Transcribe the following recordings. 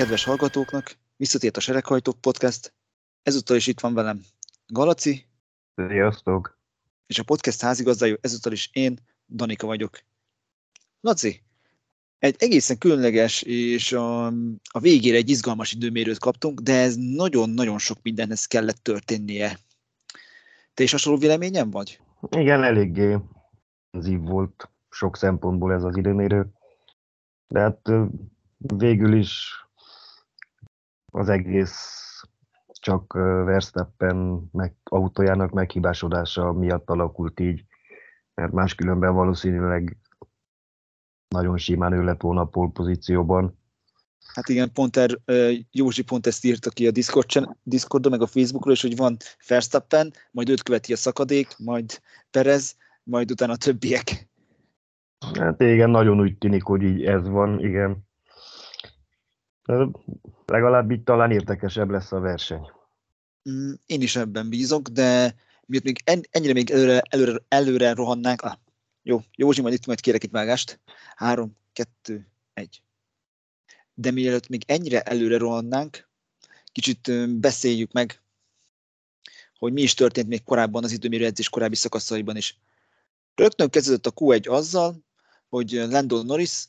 kedves hallgatóknak! Visszatért a Sereghajtók Podcast. Ezúttal is itt van velem Galaci. Sziasztok! És a podcast házigazdája ezúttal is én, Danika vagyok. Laci, egy egészen különleges és a, a végére egy izgalmas időmérőt kaptunk, de ez nagyon-nagyon sok mindenhez kellett történnie. Te is hasonló véleményem vagy? Igen, eléggé zív volt sok szempontból ez az időmérő. De hát végül is az egész csak Verstappen meg, autójának meghibásodása miatt alakult így, mert máskülönben valószínűleg nagyon simán ő lett volna a pozícióban. Hát igen, pont er, Józsi pont ezt írta ki a Discord, Discordon, meg a Facebookról, és hogy van Verstappen, majd őt követi a szakadék, majd Perez, majd utána a többiek. Hát igen, nagyon úgy tűnik, hogy így ez van, igen. Legalább itt talán érdekesebb lesz a verseny. Mm, én is ebben bízok, de miért még ennyire még előre, előre, előre rohannánk, ah, jó, Józsi, majd itt majd kérek egy vágást. Három, kettő, egy. De mielőtt még ennyire előre rohannánk, kicsit beszéljük meg, hogy mi is történt még korábban az időmérő edzés korábbi szakaszaiban is. Rögtön kezdődött a Q1 azzal, hogy Lando Norris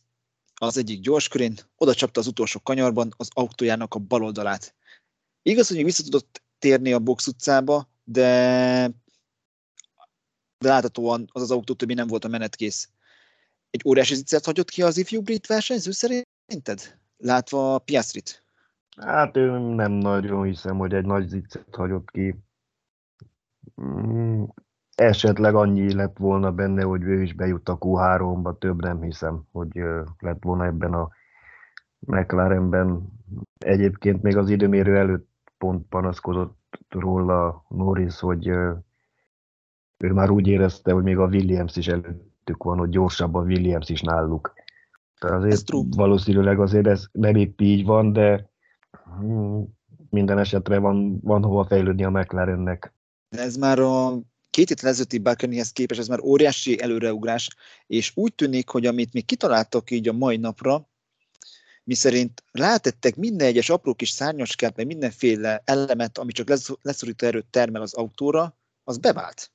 az egyik gyorskörén oda csapta az utolsó kanyarban az autójának a bal oldalát. Igaz, hogy vissza tudott térni a box utcába, de, de láthatóan az az autó többi nem volt a menetkész. Egy óriási zicsert hagyott ki az ifjú brit versenyző szerinted? Látva a Piastrit? Hát ő nem nagyon hiszem, hogy egy nagy zicsert hagyott ki. Esetleg annyi lett volna benne, hogy ő is bejut a Q3-ba, több nem hiszem, hogy lett volna ebben a McLarenben. Egyébként még az időmérő előtt pont panaszkodott róla Norris, hogy ő már úgy érezte, hogy még a Williams is előttük van, hogy gyorsabb a Williams is náluk. Tehát azért valószínűleg azért ez nem épp így van, de hm, minden esetre van, van hova fejlődni a McLarennek. Ez már a két héttel ezelőtti Balkanyhez képest ez már óriási előreugrás, és úgy tűnik, hogy amit még kitaláltak így a mai napra, miszerint rátettek minden egyes apró kis szárnyaskát, meg mindenféle elemet, ami csak leszorító erőt termel az autóra, az bevált.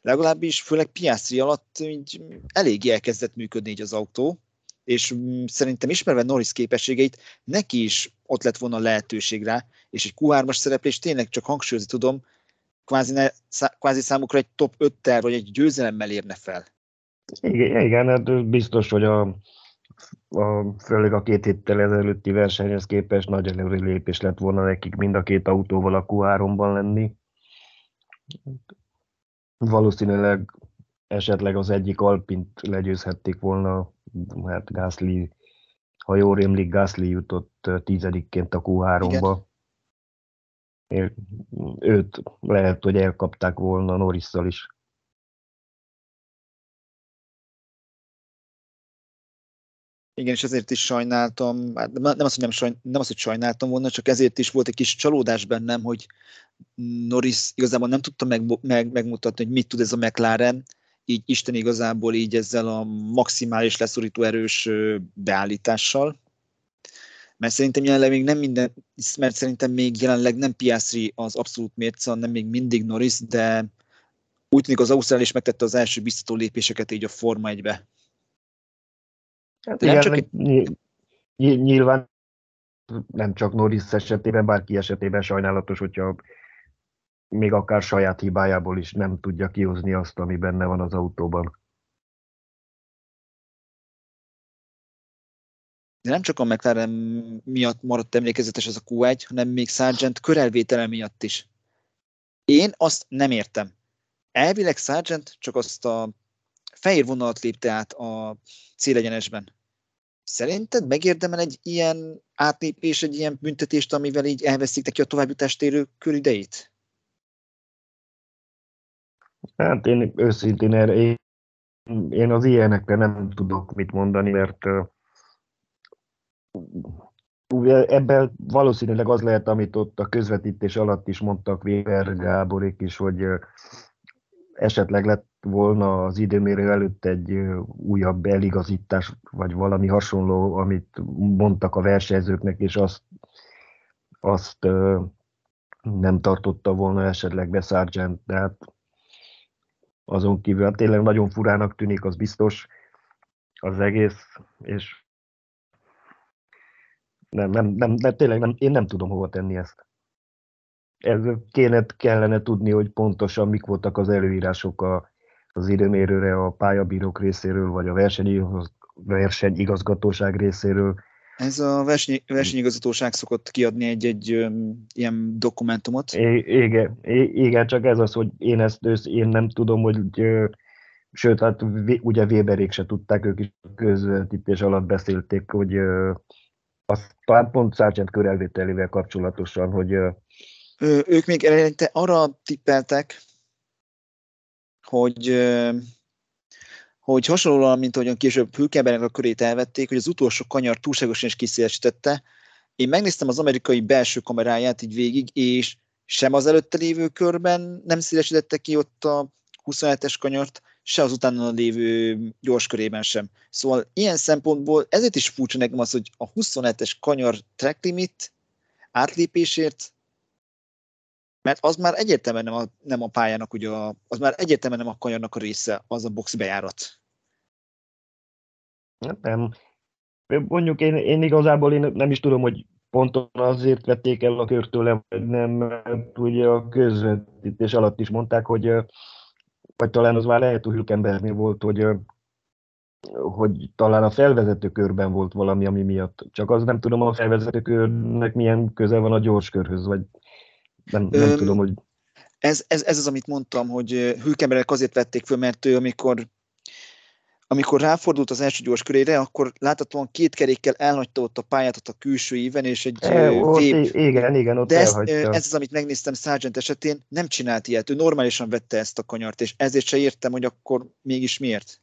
Legalábbis főleg Piastri alatt így elég elkezdett működni így az autó, és mm, szerintem ismerve Norris képességeit, neki is ott lett volna lehetőség rá, és egy Q3-as szereplés tényleg csak hangsúlyozni tudom, kvázi, ne, kvázi számukra egy top 5-tel vagy egy győzelemmel érne fel. Igen, igen hát biztos, hogy a, a, főleg a két héttel ezelőtti versenyhez képest nagy előrelépés lett volna nekik mind a két autóval a Q3-ban lenni. Valószínűleg esetleg az egyik Alpint legyőzhették volna, hát Gasly, ha jól rémlik, Gasly jutott tizedikként a Q3-ba. Őt lehet, hogy elkapták volna Norrisszal is. Igen, és ezért is sajnáltam, hát nem az, hogy nem, sajn, nem az, hogy sajnáltam volna, csak ezért is volt egy kis csalódás bennem, hogy Norris igazából nem tudta meg, meg, megmutatni, hogy mit tud ez a McLaren, így Isten igazából így ezzel a maximális leszorító erős beállítással. Mert szerintem jelenleg még nem minden, mert szerintem még jelenleg nem Piastri az abszolút mérce, hanem még mindig Norris, de úgy tűnik az Ausztrál is megtette az első biztató lépéseket így a Forma 1-be. Hát igen, csak nyilván nem csak Norris esetében, bárki esetében sajnálatos, hogyha még akár saját hibájából is nem tudja kihozni azt, ami benne van az autóban. De nem csak a McLaren miatt maradt emlékezetes ez a Q1, hanem még Sargent körelvétele miatt is. Én azt nem értem. Elvileg Sargent csak azt a fehér vonalat lépte át a célegyenesben. Szerinted megérdemel egy ilyen átlépés, egy ilyen büntetést, amivel így elveszik neki a továbbjutást érő köridejét? Hát én őszintén erre, én, én az ilyenekre nem tudok mit mondani, mert uh, ebben valószínűleg az lehet, amit ott a közvetítés alatt is mondtak Weber Gáborék is, hogy esetleg lett volna az időmérő előtt egy újabb eligazítás, vagy valami hasonló, amit mondtak a versenyzőknek, és azt, azt nem tartotta volna esetleg be Sargent, de hát azon kívül hát tényleg nagyon furának tűnik, az biztos az egész, és nem, nem, nem, de tényleg nem, én nem tudom hova tenni ezt. Ez kéne, kellene tudni, hogy pontosan mik voltak az előírások a, az időmérőre a pályabírók részéről, vagy a versenyigazgatóság részéről. Ez a verseny, versenyigazgatóság szokott kiadni egy-egy ilyen dokumentumot. I- igen, I- igen, csak ez az, hogy én ezt ősz, én nem tudom, hogy sőt, hát ugye Weberék se tudták, ők is közvetítés alatt beszélték, hogy azt talán pont Sargent körelvételével kapcsolatosan, hogy Ö, ők még eleinte arra tippeltek, hogy, hogy hasonlóan, mint ahogyan később Hülkenbergnek a körét elvették, hogy az utolsó kanyar túlságosan is kiszélesítette. Én megnéztem az amerikai belső kameráját így végig, és sem az előtte lévő körben nem szélesítette ki ott a 27-es kanyart, se az utána lévő gyors körében sem. Szóval ilyen szempontból ezért is furcsa nekem az, hogy a 27-es kanyar track limit átlépésért mert az már egyértelműen nem a, nem a pályának, ugye a, az már egyértelműen nem a kanyarnak a része, az a box bejárat. Hát nem. Mondjuk én, én igazából én nem is tudom, hogy ponton azért vették el a kört tőlem, nem, ugye a közvetítés alatt is mondták, hogy vagy talán az már lehet, hogy Hülkenbergnél volt, hogy, hogy talán a felvezető körben volt valami, ami miatt. Csak az nem tudom, a felvezető körnek milyen köze van a gyors körhöz, vagy nem, nem Öm, tudom, hogy... Ez, ez, ez az, amit mondtam, hogy Hülkenberg azért vették föl, mert ő amikor amikor ráfordult az első gyors körére, akkor láthatóan két kerékkel elhagyta ott a pályát ott a külső íven, és egy e, ott, vép... Igen, igen, ott De ez, ez az, amit megnéztem Sargent esetén, nem csinált ilyet. Ő normálisan vette ezt a kanyart, és ezért se értem, hogy akkor mégis miért.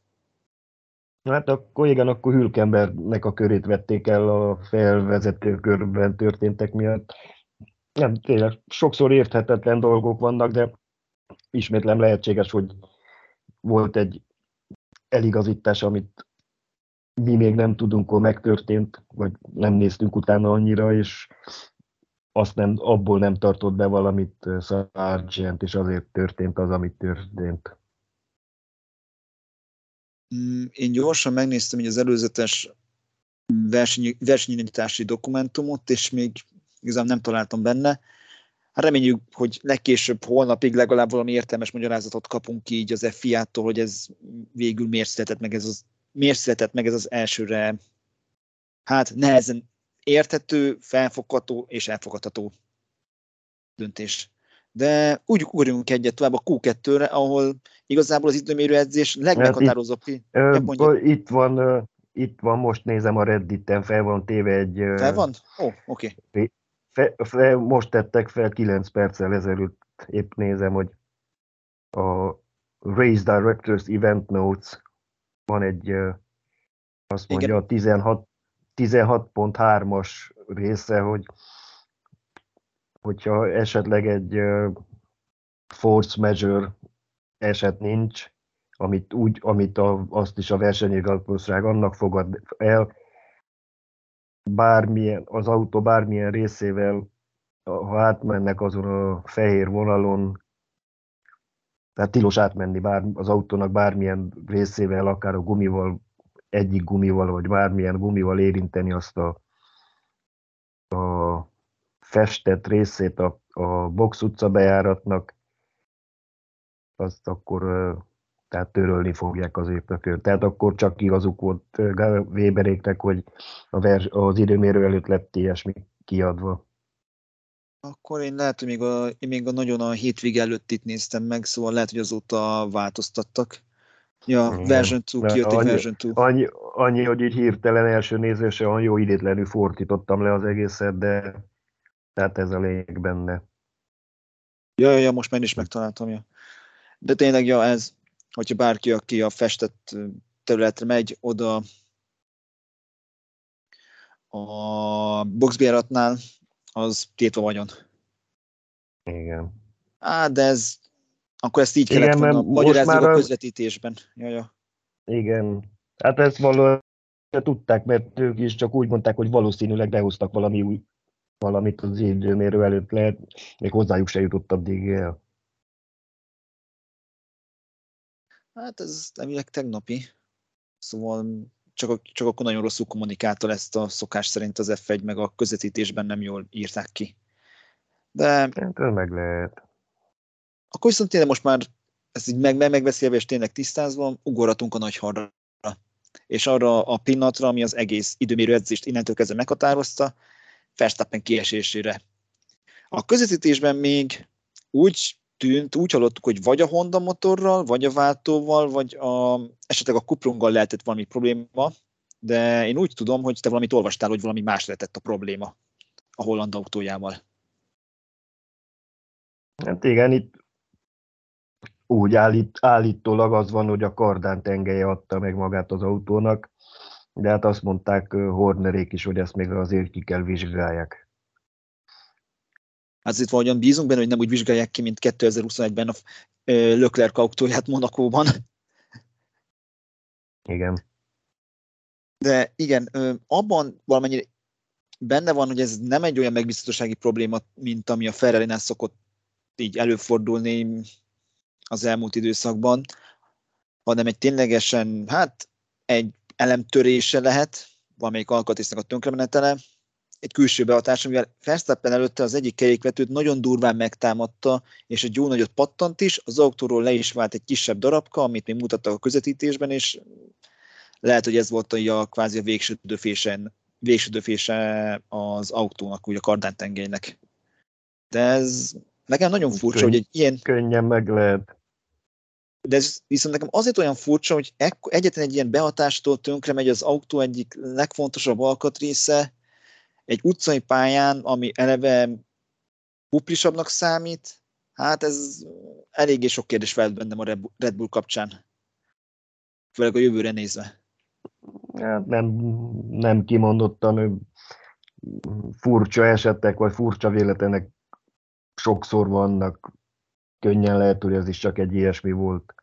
Hát akkor igen, akkor Hülkenbergnek a körét vették el a felvezető körben történtek miatt nem, tényleg sokszor érthetetlen dolgok vannak, de ismétlem lehetséges, hogy volt egy eligazítás, amit mi még nem tudunk, hogy megtörtént, vagy nem néztünk utána annyira, és azt nem, abból nem tartott be valamit Sargent, és azért történt az, amit történt. Mm, én gyorsan megnéztem így az előzetes verseny, versenyindítási dokumentumot, és még igazán nem találtam benne. Hát reméljük, hogy legkésőbb holnapig legalább valami értelmes magyarázatot kapunk így az FIA-tól, hogy ez végül miért született meg ez az, miért született meg ez az elsőre hát nehezen érthető, felfogható és elfogadható döntés. De úgy ugorjunk egyet tovább a Q2-re, ahol igazából az időmérő edzés legmeghatározóbb. Itt, itt van, itt van, most nézem a Redditen, fel van téve egy... Fel van? Ó, oh, oké. Okay fe, fe, most tettek fel 9 perccel ezelőtt, épp nézem, hogy a Race Directors Event Notes van egy, azt mondja, Igen. a 16, 16.3-as része, hogy hogyha esetleg egy force measure eset nincs, amit, úgy, amit a, azt is a versenyigazgatóság annak fogad el, bármilyen, az autó bármilyen részével, ha átmennek azon a fehér vonalon, tehát tilos átmenni bár, az autónak bármilyen részével, akár a gumival, egyik gumival, vagy bármilyen gumival érinteni azt a, a festett részét a, a box utca bejáratnak, azt akkor tehát törölni fogják az évtökört. Tehát akkor csak igazuk volt Weberéknek, hogy a vers, az időmérő előtt lett ilyesmi kiadva. Akkor én lehet, hogy még a, én még a nagyon a hétvég előtt itt néztem meg, szóval lehet, hogy azóta változtattak. Ja, Igen. version 2, kijött egy version 2. Annyi, annyi, hogy így hirtelen első nézésre olyan jó idétlenül fordítottam le az egészet, de tehát ez a lényeg benne. Ja, ja, ja most már is megtaláltam, ja. De tényleg, ja, ez, hogyha bárki, aki a festett területre megy, oda a boxbératnál, az tétva vagyon. Igen. Á, de ez Akkor ezt így kellett volna magyarázni a közvetítésben. Jaja. Igen. Hát ezt valószínűleg tudták, mert ők is csak úgy mondták, hogy valószínűleg behoztak valami új, valamit az időmérő előtt lehet, még hozzájuk se jutott addig el. Hát ez emileg tegnapi. Szóval csak, csak akkor nagyon rosszul kommunikálta ezt a szokás szerint az F1, meg a közvetítésben nem jól írták ki. De... Hát, meg lehet. Akkor viszont tényleg most már ezt így meg, megbeszélve és tényleg tisztázva, ugorhatunk a nagy harra. És arra a pillanatra, ami az egész időmérő edzést innentől kezdve meghatározta, Verstappen kiesésére. A közvetítésben még úgy tűnt, úgy hallottuk, hogy vagy a Honda motorral, vagy a váltóval, vagy a, esetleg a kuprunggal lehetett valami probléma, de én úgy tudom, hogy te valamit olvastál, hogy valami más lehetett a probléma a holland autójával. Hát igen, itt úgy állít, állítólag az van, hogy a kardán tengelye adta meg magát az autónak, de hát azt mondták Hornerék is, hogy ezt még azért ki kell vizsgálják. Hát itt valahogyan bízunk benne, hogy nem úgy vizsgálják ki, mint 2021-ben a Leclerc autóját Monakóban. Igen. De igen, abban valamennyire benne van, hogy ez nem egy olyan megbiztossági probléma, mint ami a ferrari szokott így előfordulni az elmúlt időszakban, hanem egy ténylegesen, hát egy elemtörése lehet, valamelyik alkatrésznek a tönkremenetele, egy külső behatás, amivel Verstappen előtte az egyik kerékvetőt nagyon durván megtámadta, és egy jó nagyot pattant is, az autóról le is vált egy kisebb darabka, amit még mutattak a közvetítésben, és lehet, hogy ez volt a, a kvázi a végső döfésen, végső döfése az autónak, úgy a kardántengelynek. De ez nekem nagyon furcsa, Könny- hogy egy ilyen... Könnyen meg lehet. De ez viszont nekem azért olyan furcsa, hogy egyetlen egy ilyen behatástól tönkre megy az autó egyik legfontosabb alkatrésze, egy utcai pályán, ami eleve kuplisabbnak számít, hát ez eléggé sok kérdés felelt bennem a Red Bull kapcsán. Főleg a jövőre nézve. Nem, nem kimondottan furcsa esetek, vagy furcsa véletlenek sokszor vannak. Könnyen lehet, hogy ez is csak egy ilyesmi volt.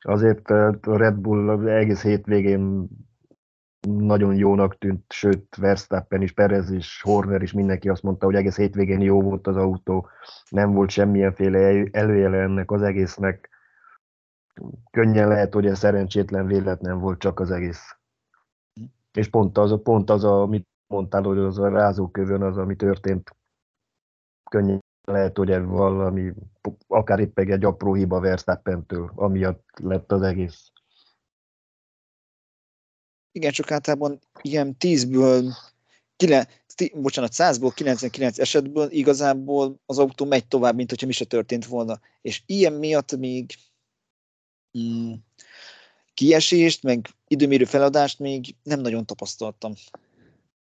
Azért a Red Bull egész hétvégén nagyon jónak tűnt, sőt Verstappen is, Perez is, Horner is, mindenki azt mondta, hogy egész hétvégén jó volt az autó, nem volt semmilyenféle előjele ennek az egésznek. Könnyen lehet, hogy ez szerencsétlen véletlen volt csak az egész. És pont az, pont az amit mondtál, hogy az a rázókövön az, ami történt, könnyen lehet, hogy valami, akár éppen egy apró hiba Verstappentől, amiatt lett az egész igen, csak általában ilyen 10-ből, 9, bocsánat, 100-ból 99 esetből igazából az autó megy tovább, mint hogyha mi se történt volna. És ilyen miatt még mm, kiesést, meg időmérő feladást még nem nagyon tapasztaltam.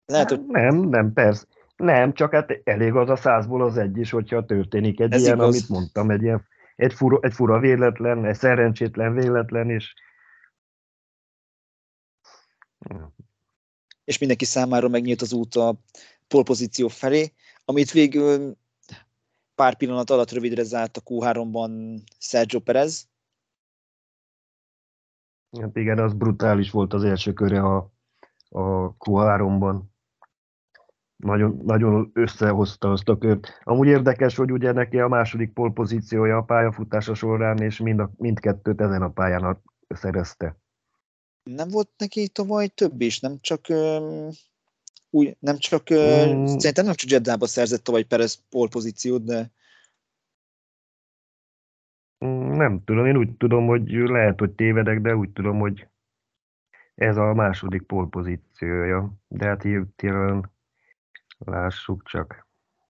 Lehet, hogy... Nem, nem, persze. Nem, csak hát elég az a százból az egy is, hogyha történik egy Ez ilyen, igaz. amit mondtam, egy ilyen egy fura, egy fura véletlen, egy szerencsétlen véletlen, és és mindenki számára megnyílt az út a polpozíció felé, amit végül pár pillanat alatt rövidre zárt a Q3-ban Sergio Perez. Hát igen, az brutális volt az első köre a, a Q3-ban. Nagyon, nagyon összehozta azt a kört. Amúgy érdekes, hogy ugye neki a második polpozíciója a pályafutása során, és mind a, mindkettőt ezen a pályán szerezte nem volt neki tavaly több is, nem csak um, új, nem csak, mm. szerintem nem csak Jeddába szerzett tavaly Perez pole pozíciót, de nem tudom, én úgy tudom, hogy lehet, hogy tévedek, de úgy tudom, hogy ez a második pole pozíciója. De hát hirtelen lássuk csak.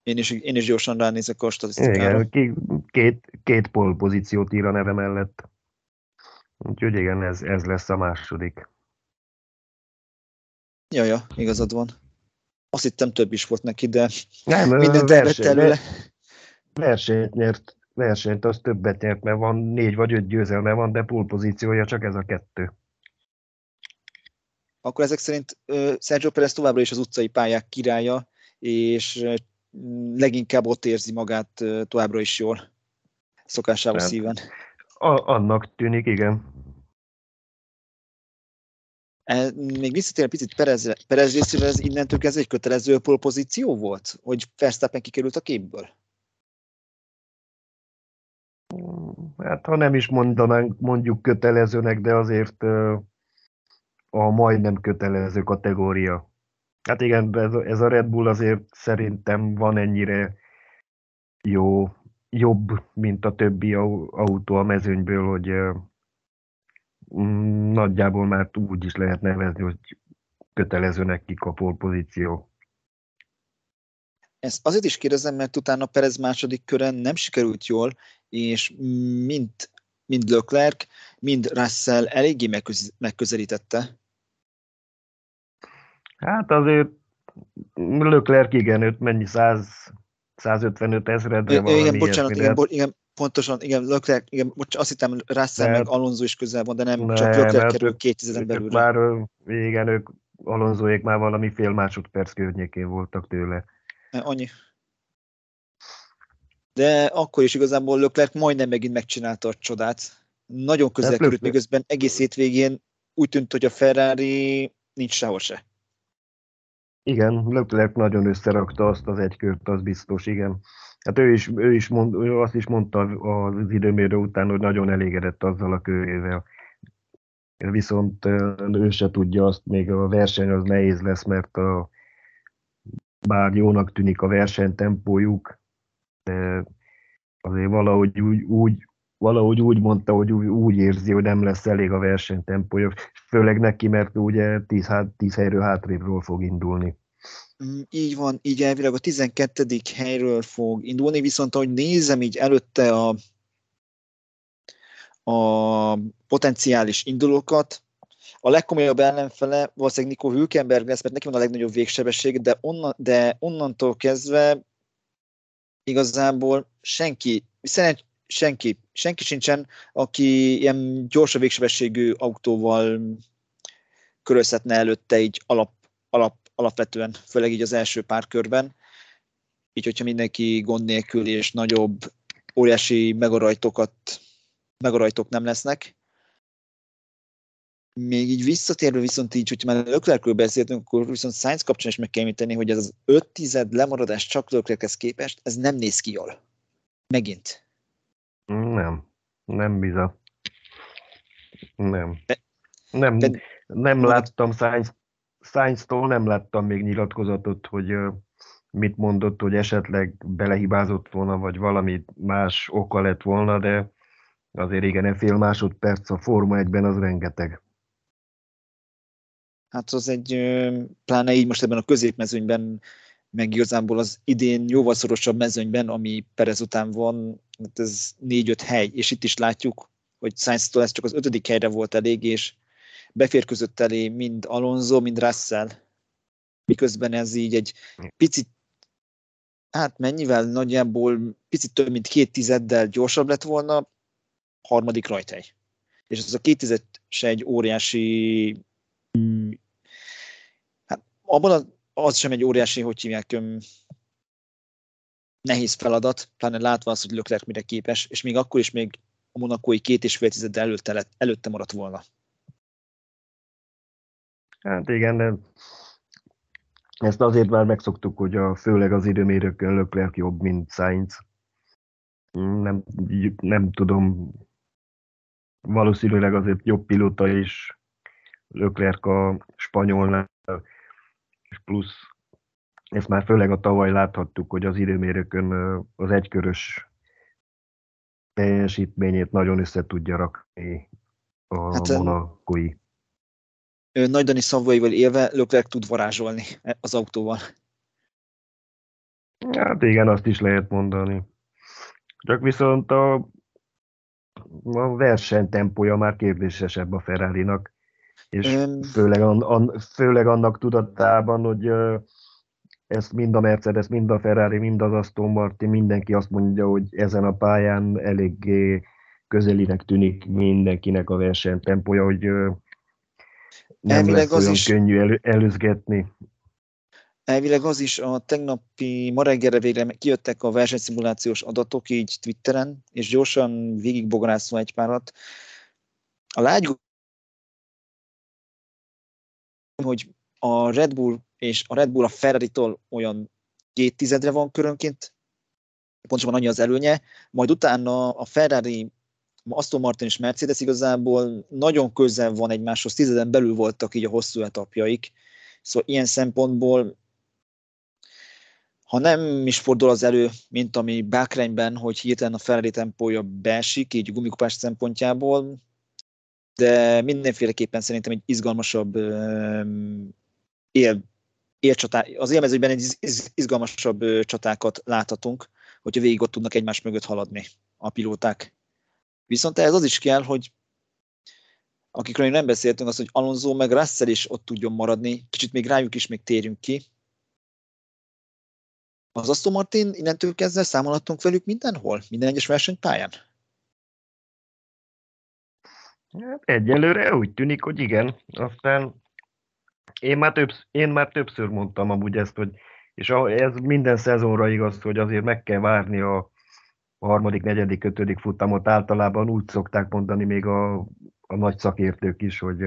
Én is, én is gyorsan ránézek a statisztikára. Igen, két, két pole pozíciót ír a neve mellett. Úgyhogy igen, ez, ez lesz a második. Ja, ja, igazad van. Azt hittem több is volt neki, de nem, mindent verseny, előle. Versenyt nyert, versenyt az többet nyert, mert van négy vagy öt győzelme van, de pozíciója csak ez a kettő. Akkor ezek szerint Sergio Perez továbbra is az utcai pályák királya, és leginkább ott érzi magát továbbra is jól. szokásával szíven. A, annak tűnik, igen. E, még visszatér picit Perez, Perez részéről, ez innentől kezdve egy kötelező pozíció volt, hogy Verstappen kikerült a képből? Hát ha nem is mondanánk mondjuk kötelezőnek, de azért a majdnem kötelező kategória. Hát igen, ez, ez a Red Bull azért szerintem van ennyire jó, jobb, mint a többi autó a mezőnyből, hogy mm, nagyjából már úgy is lehet nevezni, hogy kötelező nekik a pozíció. Ezt azért is kérdezem, mert utána Perez második kören nem sikerült jól, és mind, mind Leclerc, mind Russell eléggé megköz, megközelítette. Hát azért Leclerc igen, őt mennyi 100, 155 ezredre van. Igen, bocsánat, igen, bo- igen, pontosan, igen, Leclerc, igen, bocs, azt hittem Russell meg Alonso is közel van, de nem, nem csak Leclerc kerül két tizeden belül. Már, igen, ők Alonsoék már valami fél másodperc környékén voltak tőle. Annyi. De akkor is igazából Leclerc majdnem megint megcsinálta a csodát. Nagyon közel hát került, miközben egész hétvégén úgy tűnt, hogy a Ferrari nincs sehol se. Igen, Leclerc nagyon összerakta azt az egy kört, az biztos, igen. Hát ő is, ő is mond, ő azt is mondta az időmérő után, hogy nagyon elégedett azzal a körével. Viszont ő se tudja azt, még a verseny az nehéz lesz, mert a, bár jónak tűnik a versenytempójuk, de azért valahogy úgy, úgy, valahogy úgy mondta, hogy úgy, úgy érzi, hogy nem lesz elég a versenytempója, főleg neki, mert ugye 10, 10 helyről hátrébről fog indulni. Mm, így van, így elvileg a 12. helyről fog indulni, viszont ahogy nézem így előtte a, a potenciális indulókat, a legkomolyabb ellenfele valószínűleg Nico Hülkenberg lesz, mert neki van a legnagyobb végsebesség, de, onnan, de onnantól kezdve igazából senki, szerencs, senki, senki sincsen, aki ilyen gyors végsebességű autóval körözhetne előtte így alap, alap, alapvetően, főleg így az első pár körben. Így, hogyha mindenki gond nélkül és nagyobb, óriási megarajtokat, megarajtok nem lesznek, még így visszatérve viszont így, hogyha már Leclercről beszéltünk, akkor viszont Science kapcsán is meg kell említeni, hogy ez az 5 tized lemaradás csak Leclerchez képest, ez nem néz ki jól. Megint. Nem. Nem bizony. Nem. De, nem, de, nem láttam Sainz, Sainz-tól nem láttam még nyilatkozatot, hogy mit mondott, hogy esetleg belehibázott volna, vagy valami más oka lett volna, de azért igen, fél másodperc a Forma 1-ben az rengeteg hát az egy, pláne így most ebben a középmezőnyben, meg igazából az idén jóval szorosabb mezőnyben, ami Perez után van, hát ez négy-öt hely, és itt is látjuk, hogy Sainz-tól ez csak az ötödik helyre volt elég, és beférközött elé mind Alonso, mind Russell, miközben ez így egy picit, hát mennyivel nagyjából picit több, mint két tizeddel gyorsabb lett volna, harmadik rajthely. És ez a két tized se egy óriási Hát abban az, az sem egy óriási, hogy hívják, öm, nehéz feladat, pláne látva azt, hogy Leclerc mire képes, és még akkor is még a monakói két és fél tized előtte, előtte maradt volna. Hát igen, de ezt azért már megszoktuk, hogy a, főleg az időmérőkön Leclerc jobb, mint Sainz. Nem, nem tudom, valószínűleg azért jobb pilóta is Leclerc a spanyolnál, és plusz ezt már főleg a tavaly láthattuk, hogy az időmérőkön az egykörös teljesítményét nagyon össze tudja rakni a hát, monakói. Nagy Dani szavaival élve Leclerc tud varázsolni az autóval. Hát igen, azt is lehet mondani. Csak viszont a, a versenytempója már kérdésesebb a Ferrari-nak és um, főleg, an, an, főleg annak tudatában, hogy uh, ezt mind a Mercedes, mind a Ferrari, mind az Aston Martin, mindenki azt mondja, hogy ezen a pályán eléggé közelinek tűnik mindenkinek a versenytempója, hogy uh, nem Elvileg lesz olyan is... könnyű elő, előzgetni. Elvileg az is a tegnapi, ma reggelre végre kijöttek a versenyszimulációs adatok így Twitteren, és gyorsan végigbogarászom egy párat. A lágy hogy a Red Bull és a Red Bull a Ferrari-tól olyan két tizedre van körönként, pontosabban annyi az előnye, majd utána a Ferrari, Aston Martin és Mercedes igazából nagyon közel van egymáshoz, tizeden belül voltak így a hosszú etapjaik, szóval ilyen szempontból ha nem is fordul az elő, mint ami Bakrányben, hogy hirtelen a Ferrari tempója beesik, így gumikupás szempontjából, de mindenféleképpen szerintem egy izgalmasabb él, élcsatá, az élmezőben egy izgalmasabb csatákat láthatunk, hogyha végig ott tudnak egymás mögött haladni a pilóták. Viszont ez az is kell, hogy akikről még nem beszéltünk, az, hogy Alonso meg Russell is ott tudjon maradni, kicsit még rájuk is még térjünk ki. Az Aston Martin innentől kezdve számolhatunk velük mindenhol, minden egyes versenypályán? Hát egyelőre úgy tűnik, hogy igen. Aztán én már, több, én már többször mondtam amúgy ezt, hogy és ez minden szezonra igaz, hogy azért meg kell várni a, harmadik, negyedik, ötödik futamot. Általában úgy szokták mondani még a, a nagy szakértők is, hogy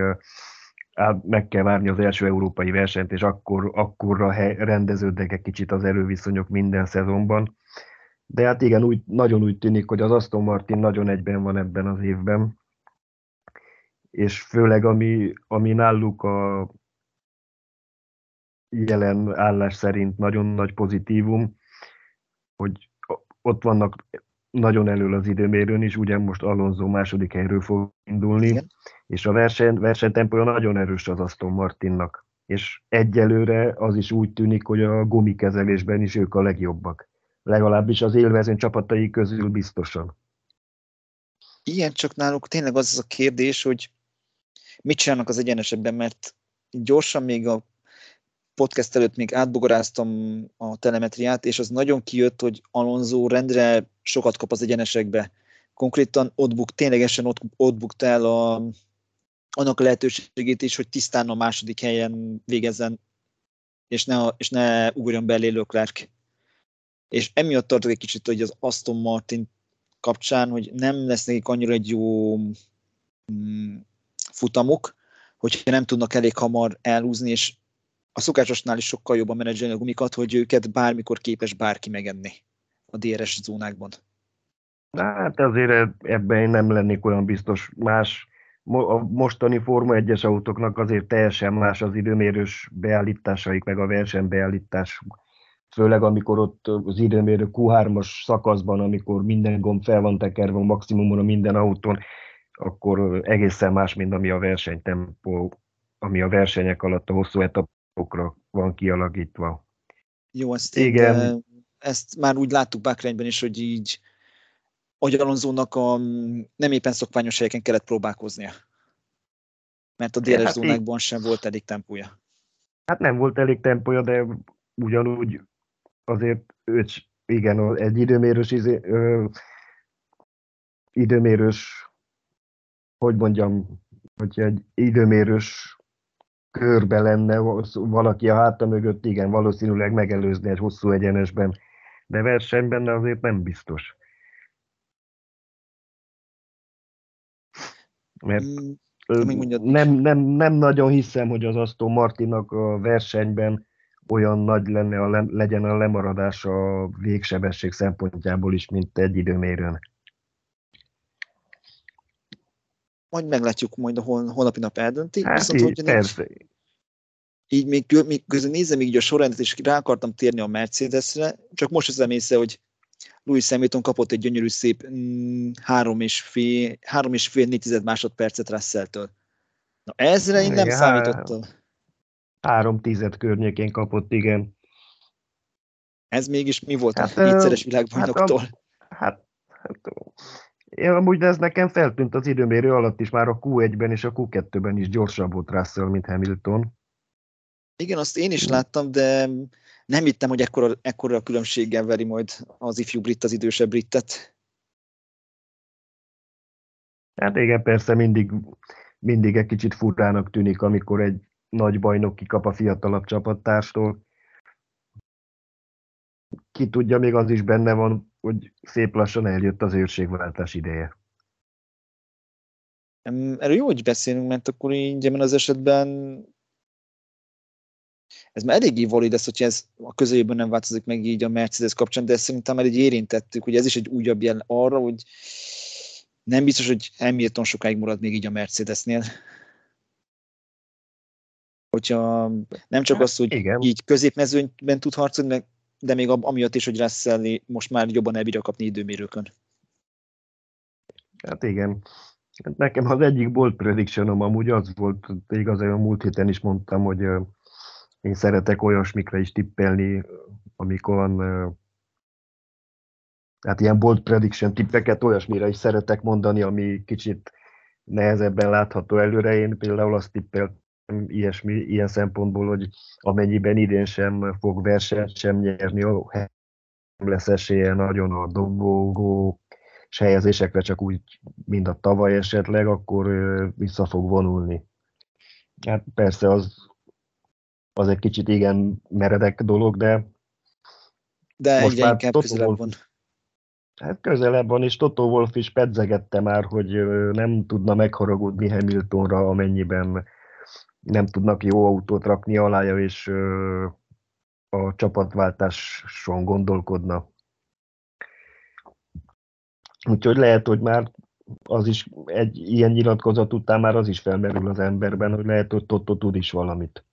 meg kell várni az első európai versenyt, és akkor, akkorra rendeződnek egy kicsit az erőviszonyok minden szezonban. De hát igen, úgy, nagyon úgy tűnik, hogy az Aston Martin nagyon egyben van ebben az évben, és főleg ami, ami náluk a jelen állás szerint nagyon nagy pozitívum, hogy ott vannak nagyon elől az időmérőn is, ugye most Alonso második helyről fog indulni, Igen. és a verseny, versenytempója nagyon erős az Aston Martinnak, és egyelőre az is úgy tűnik, hogy a gumikezelésben is ők a legjobbak. Legalábbis az élvezőn csapatai közül biztosan. Igen, csak náluk tényleg az, az a kérdés, hogy mit csinálnak az egyenesebben, mert gyorsan még a podcast előtt még átbogaráztam a telemetriát, és az nagyon kijött, hogy Alonso rendre sokat kap az egyenesekbe. Konkrétan ott buk, ténylegesen ott, ott bukt el a, annak a lehetőségét is, hogy tisztán a második helyen végezzen, és ne, és ne ugorjon belé Leclerc. És emiatt tartok egy kicsit, hogy az Aston Martin kapcsán, hogy nem lesz nekik annyira egy jó mm, futamuk, hogyha nem tudnak elég hamar elhúzni, és a szokásosnál is sokkal jobban menedzselni a gumikat, hogy őket bármikor képes bárki megenni a DRS zónákban. Hát azért ebben én nem lennék olyan biztos. Más, a mostani Forma 1-es autóknak azért teljesen más az időmérős beállításaik, meg a versenybeállítás. Főleg amikor ott az időmérő Q3-as szakaszban, amikor minden gomb fel van tekerve maximumon a minden autón, akkor egészen más, mint ami a versenytempó, ami a versenyek alatt a hosszú etapokra van kialakítva. Jó, ezt, Igen. Én, ezt már úgy láttuk Bakrányban is, hogy így hogy Alonzónak a nem éppen szokványos helyeken kellett próbálkoznia. Mert a DRS hát zónákban sem volt elég tempója. Hát nem volt elég tempója, de ugyanúgy azért őt, igen, egy időmérős, izé, ö, időmérős hogy mondjam, hogy egy időmérős körbe lenne valaki a háta mögött, igen, valószínűleg megelőzni egy hosszú egyenesben, de versenyben azért nem biztos. Mert mm, nem, nem, nem nagyon hiszem, hogy az Aston Martinak a versenyben olyan nagy lenne a le, legyen a lemaradás a végsebesség szempontjából is, mint egy időmérőn. Majd meglátjuk, majd a hol, holnapi nap eldönti. Hát Viszont, így, hogy. Így még, még közben nézem így a sorrendet, és rá akartam térni a Mercedesre, csak most hiszem észre, hogy Louis Hamilton kapott egy gyönyörű szép mm, három és fél, három és fél négy másodpercet Russell-től. Na ezre én nem igen, számítottam. Három tized környékén kapott, igen. Ez mégis mi volt hát, a kétszeres világbajnoktól? Hát, hát, hát én amúgy ez nekem feltűnt az időmérő alatt is, már a Q1-ben és a Q2-ben is gyorsabb volt Russell, mint Hamilton. Igen, azt én is láttam, de nem hittem, hogy ekkora, ekkora a különbséggel veri majd az ifjú brit az idősebb britet. Hát igen, persze mindig, mindig egy kicsit furának tűnik, amikor egy nagy bajnok kikap a fiatalabb csapattárstól. ki tudja, még az is benne van, hogy szép lassan eljött az őrségváltás ideje. Erről jó, hogy beszélünk, mert akkor így ebben az esetben ez már eléggé valid lesz, hogyha ez a közeljövőben nem változik meg így a Mercedes kapcsán, de szerintem már egy érintettük, hogy ez is egy újabb jel arra, hogy nem biztos, hogy Hamilton sokáig marad még így a Mercedesnél. Hogyha nem csak hát, az, hogy igen. így középmezőnyben tud harcolni, de még amiatt is, hogy Russell most már jobban elbírja kapni időmérőkön. Hát igen. Nekem az egyik bold predictionom amúgy az volt, igazán a múlt héten is mondtam, hogy én szeretek olyasmikre is tippelni, amikor van hát ilyen bold prediction tippeket olyasmire is szeretek mondani, ami kicsit nehezebben látható előre. Én például azt tippeltem ilyesmi, ilyen szempontból, hogy amennyiben idén sem fog versenyt sem nyerni, nem lesz esélye nagyon a dobogó és helyezésekre, csak úgy, mint a tavaly esetleg, akkor vissza fog vonulni. Hát persze az, az egy kicsit igen meredek dolog, de de most egyre inkább közelebb van. Hát közelebb van, és Toto Wolf is pedzegette már, hogy nem tudna megharagudni Hamiltonra, amennyiben nem tudnak jó autót rakni alája, és a csapatváltáson gondolkodna. Úgyhogy lehet, hogy már az is egy ilyen nyilatkozat után már az is felmerül az emberben, hogy lehet, hogy Toto tud is valamit.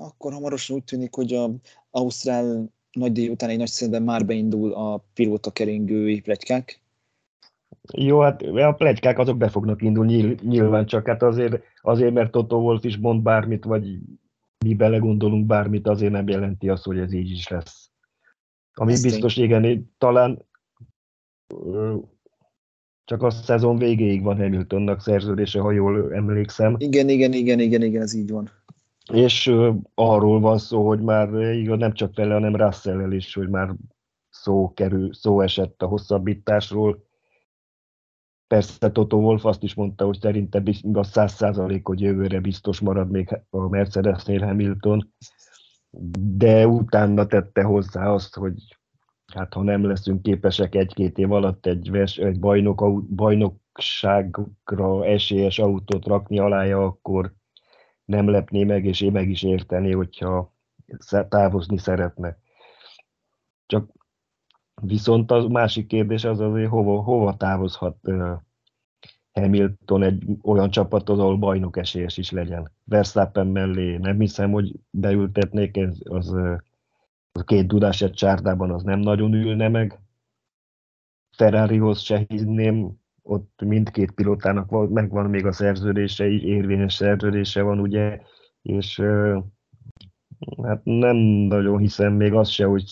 Akkor hamarosan úgy tűnik, hogy a Ausztrál nagy díj után egy nagy színben már beindul a pilóta keringői plegykák. Jó, hát a plegykák azok be fognak indulni nyilván, csak hát azért, azért, mert Toto Wolf is mond bármit, vagy mi belegondolunk bármit, azért nem jelenti azt, hogy ez így is lesz. Ami Ezt biztos, én... igen, talán csak a szezon végéig van Hamiltonnak szerződése, ha jól emlékszem. Igen, igen, igen, igen, igen, ez így van. És uh, arról van szó, hogy már igaz, nem csak vele, hanem russell is, hogy már szó, kerül, szó esett a hosszabbításról. Persze Toto Wolf azt is mondta, hogy szerinte a száz százalék, hogy jövőre biztos marad még a Mercedesnél Hamilton, de utána tette hozzá azt, hogy hát ha nem leszünk képesek egy-két év alatt egy, vers, egy bajnok, bajnokságra esélyes autót rakni alája, akkor nem lepné meg, és én meg is érteni, hogyha távozni szeretne. Csak viszont a másik kérdés az az, hogy hova, hova távozhat Hamilton egy olyan csapathoz, ahol bajnok esélyes is legyen. Verstappen mellé nem hiszem, hogy beültetnék, ez, az, az két dudás egy csárdában az nem nagyon ülne meg. Ferrarihoz se hinném, ott mindkét pilótának megvan még a szerződése, érvényes szerződése van, ugye, és hát nem nagyon hiszem még azt se, hogy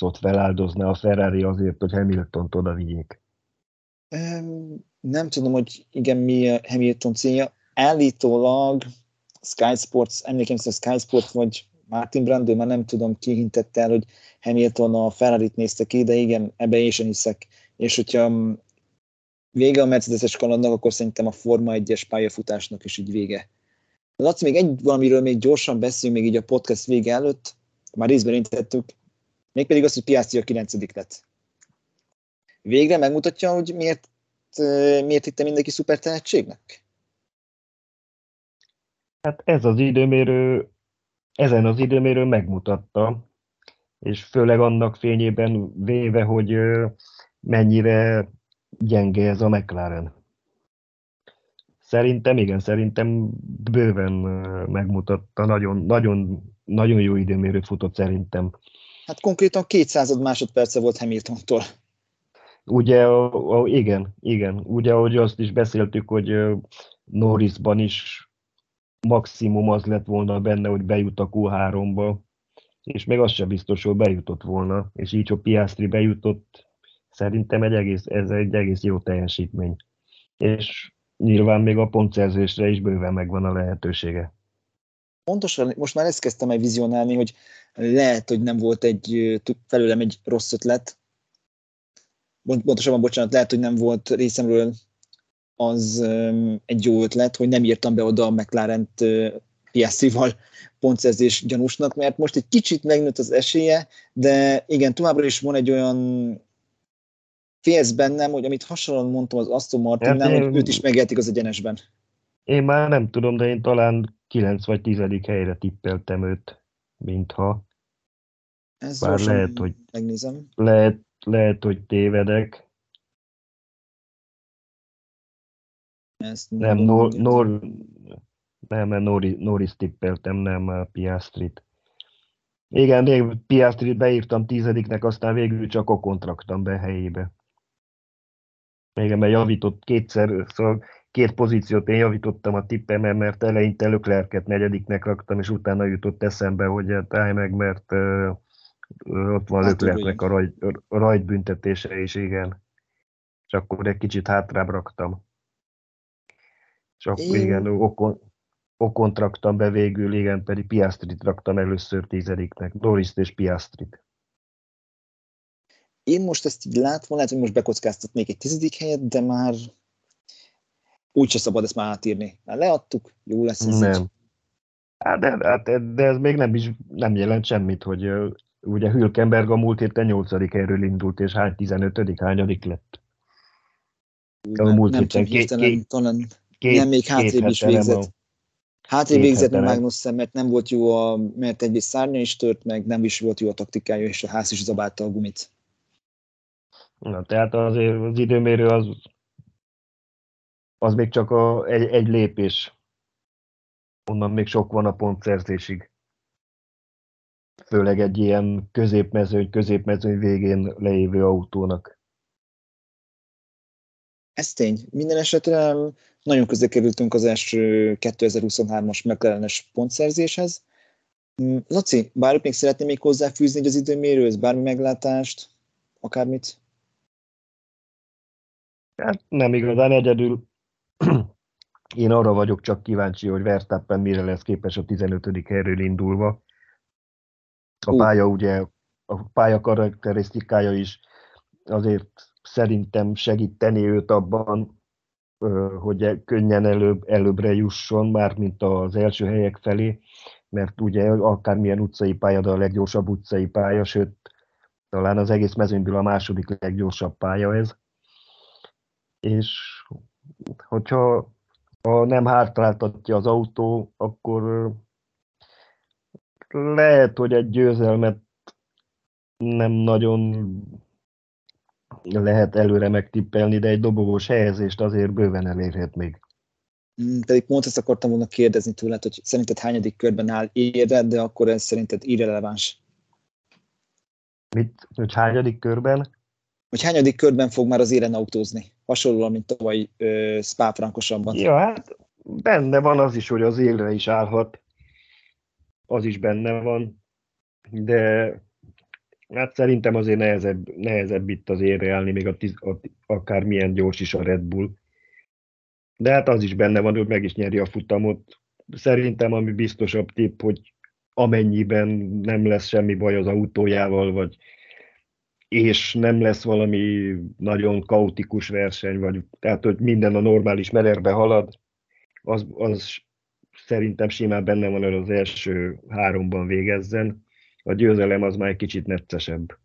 Sainzot feláldozna a Ferrari azért, hogy Hamilton-t oda vigyék. Nem tudom, hogy igen, mi a Hamilton célja. Állítólag Sky Sports, emlékem a Sky Sports, vagy Martin Brandon, már nem tudom, ki hintett el, hogy Hamilton a Ferrari-t nézte ki, de igen, ebbe én sem hiszek. És hogyha vége a Mercedes-es kalandnak, akkor szerintem a Forma 1-es pályafutásnak is így vége. Laci, még egy valamiről még gyorsan beszéljünk, még így a podcast vége előtt, már részben érintettük, mégpedig az, hogy Piastri a 9 lett. Végre megmutatja, hogy miért, miért hitte mindenki szuper tehetségnek? Hát ez az időmérő, ezen az időmérő megmutatta, és főleg annak fényében véve, hogy mennyire gyenge ez a McLaren. Szerintem igen, szerintem bőven megmutatta, nagyon, nagyon, nagyon jó időmérőt futott szerintem. Hát konkrétan 200 másodperce volt Hamiltontól. Ugye, igen, igen. Ugye, ahogy azt is beszéltük, hogy Norrisban is maximum az lett volna benne, hogy bejut a Q3-ba, és még az sem biztos, hogy bejutott volna, és így, hogy Piastri bejutott, Szerintem egy egész, ez egy egész jó teljesítmény. És nyilván még a pontszerzésre is bőven megvan a lehetősége. Pontosan, most már ezt kezdtem el vizionálni, hogy lehet, hogy nem volt egy felőlem egy rossz ötlet. Pontosabban, bocsánat, lehet, hogy nem volt részemről az egy jó ötlet, hogy nem írtam be oda a McLaren-t Piastrival pontszerzés gyanúsnak, mert most egy kicsit megnőtt az esélye, de igen, továbbra is van egy olyan félsz bennem, hogy amit hasonlóan mondtam az Aston Martinnál, hát hogy őt is megjeltik az egyenesben. Én már nem tudom, de én talán 9 vagy 10. helyre tippeltem őt, mintha. Ez Bár lehet, hogy megnézem. Lehet, lehet, hogy tévedek. Ezt nem, Nor, Nor, nem, mert Norris, Norris tippeltem, nem a Piastrit. Igen, még Piastrit beírtam tizediknek, aztán végül csak a kontraktam be helyébe. Igen, mert javított kétszer, szóval két pozíciót én javítottam a tippemen, mert eleinte Löklerket negyediknek raktam, és utána jutott eszembe, hogy hát állj meg, mert uh, ott van hát, Löklerknek a rajt, rajt büntetése is, igen. És akkor egy kicsit hátrább raktam. És akkor én... igen, okon, okon traktam be végül, igen, pedig Piastrit raktam először tizediknek, Doriszt és Piastrit. Én most ezt így látva, lehet, hogy most bekockáztatnék egy tizedik helyet, de már úgyse szabad ezt már átírni. Hát leadtuk, jó lesz ez Nem. Így. Hát de, hát, de ez még nem is nem jelent semmit, hogy ugye Hülkenberg a múlt héten 8. erről indult, és hány 15 hányadik lett? A múlt nem héten két, két, talán két, nem, még hátrébb is végzett. Hátrébb végzett, Magnussen, mert nem volt jó, a, mert egyrészt szárnya is tört meg, nem is volt jó a taktikája, és a ház is zabálta a gumit. Na, tehát azért az időmérő az, az még csak a, egy, egy lépés. Onnan még sok van a pontszerzésig. Főleg egy ilyen középmezőny, középmezőny végén leévő autónak. Ez tény. Minden esetre nagyon közel kerültünk az első 2023-as McLaren-es pontszerzéshez. Mm, Laci, bármit még szeretném még hozzáfűzni az időmérőhöz, bármi meglátást, akármit? Hát nem igazán egyedül. Én arra vagyok csak kíváncsi, hogy Verstappen mire lesz képes a 15. helyről indulva. A pálya ugye, a pálya karakterisztikája is azért szerintem segíteni őt abban, hogy könnyen előbb, előbbre jusson, már mint az első helyek felé, mert ugye akármilyen utcai pálya, de a leggyorsabb utcai pálya, sőt, talán az egész mezőnyből a második leggyorsabb pálya ez és hogyha ha nem hátráltatja az autó, akkor lehet, hogy egy győzelmet nem nagyon lehet előre megtippelni, de egy dobogós helyezést azért bőven elérhet még. Mm, pedig pont ezt akartam volna kérdezni tőled, hogy szerinted hányadik körben áll érre, de akkor ez szerinted irreleváns. Mit? Hogy hányadik körben? Hogy hányadik körben fog már az éren autózni, hasonlóan, mint tavaly Spa Frankosabban. Ja, hát benne van az is, hogy az élre is állhat, az is benne van, de hát szerintem azért nehezebb, nehezebb itt az érre állni, még a, tiz, a, akármilyen gyors is a Red Bull. De hát az is benne van, hogy meg is nyeri a futamot. Szerintem ami biztosabb tipp, hogy amennyiben nem lesz semmi baj az autójával, vagy és nem lesz valami nagyon kaotikus verseny, vagy tehát, hogy minden a normális menerbe halad, az, az szerintem simán benne van, hogy az első háromban végezzen. A győzelem az már egy kicsit neccesebb.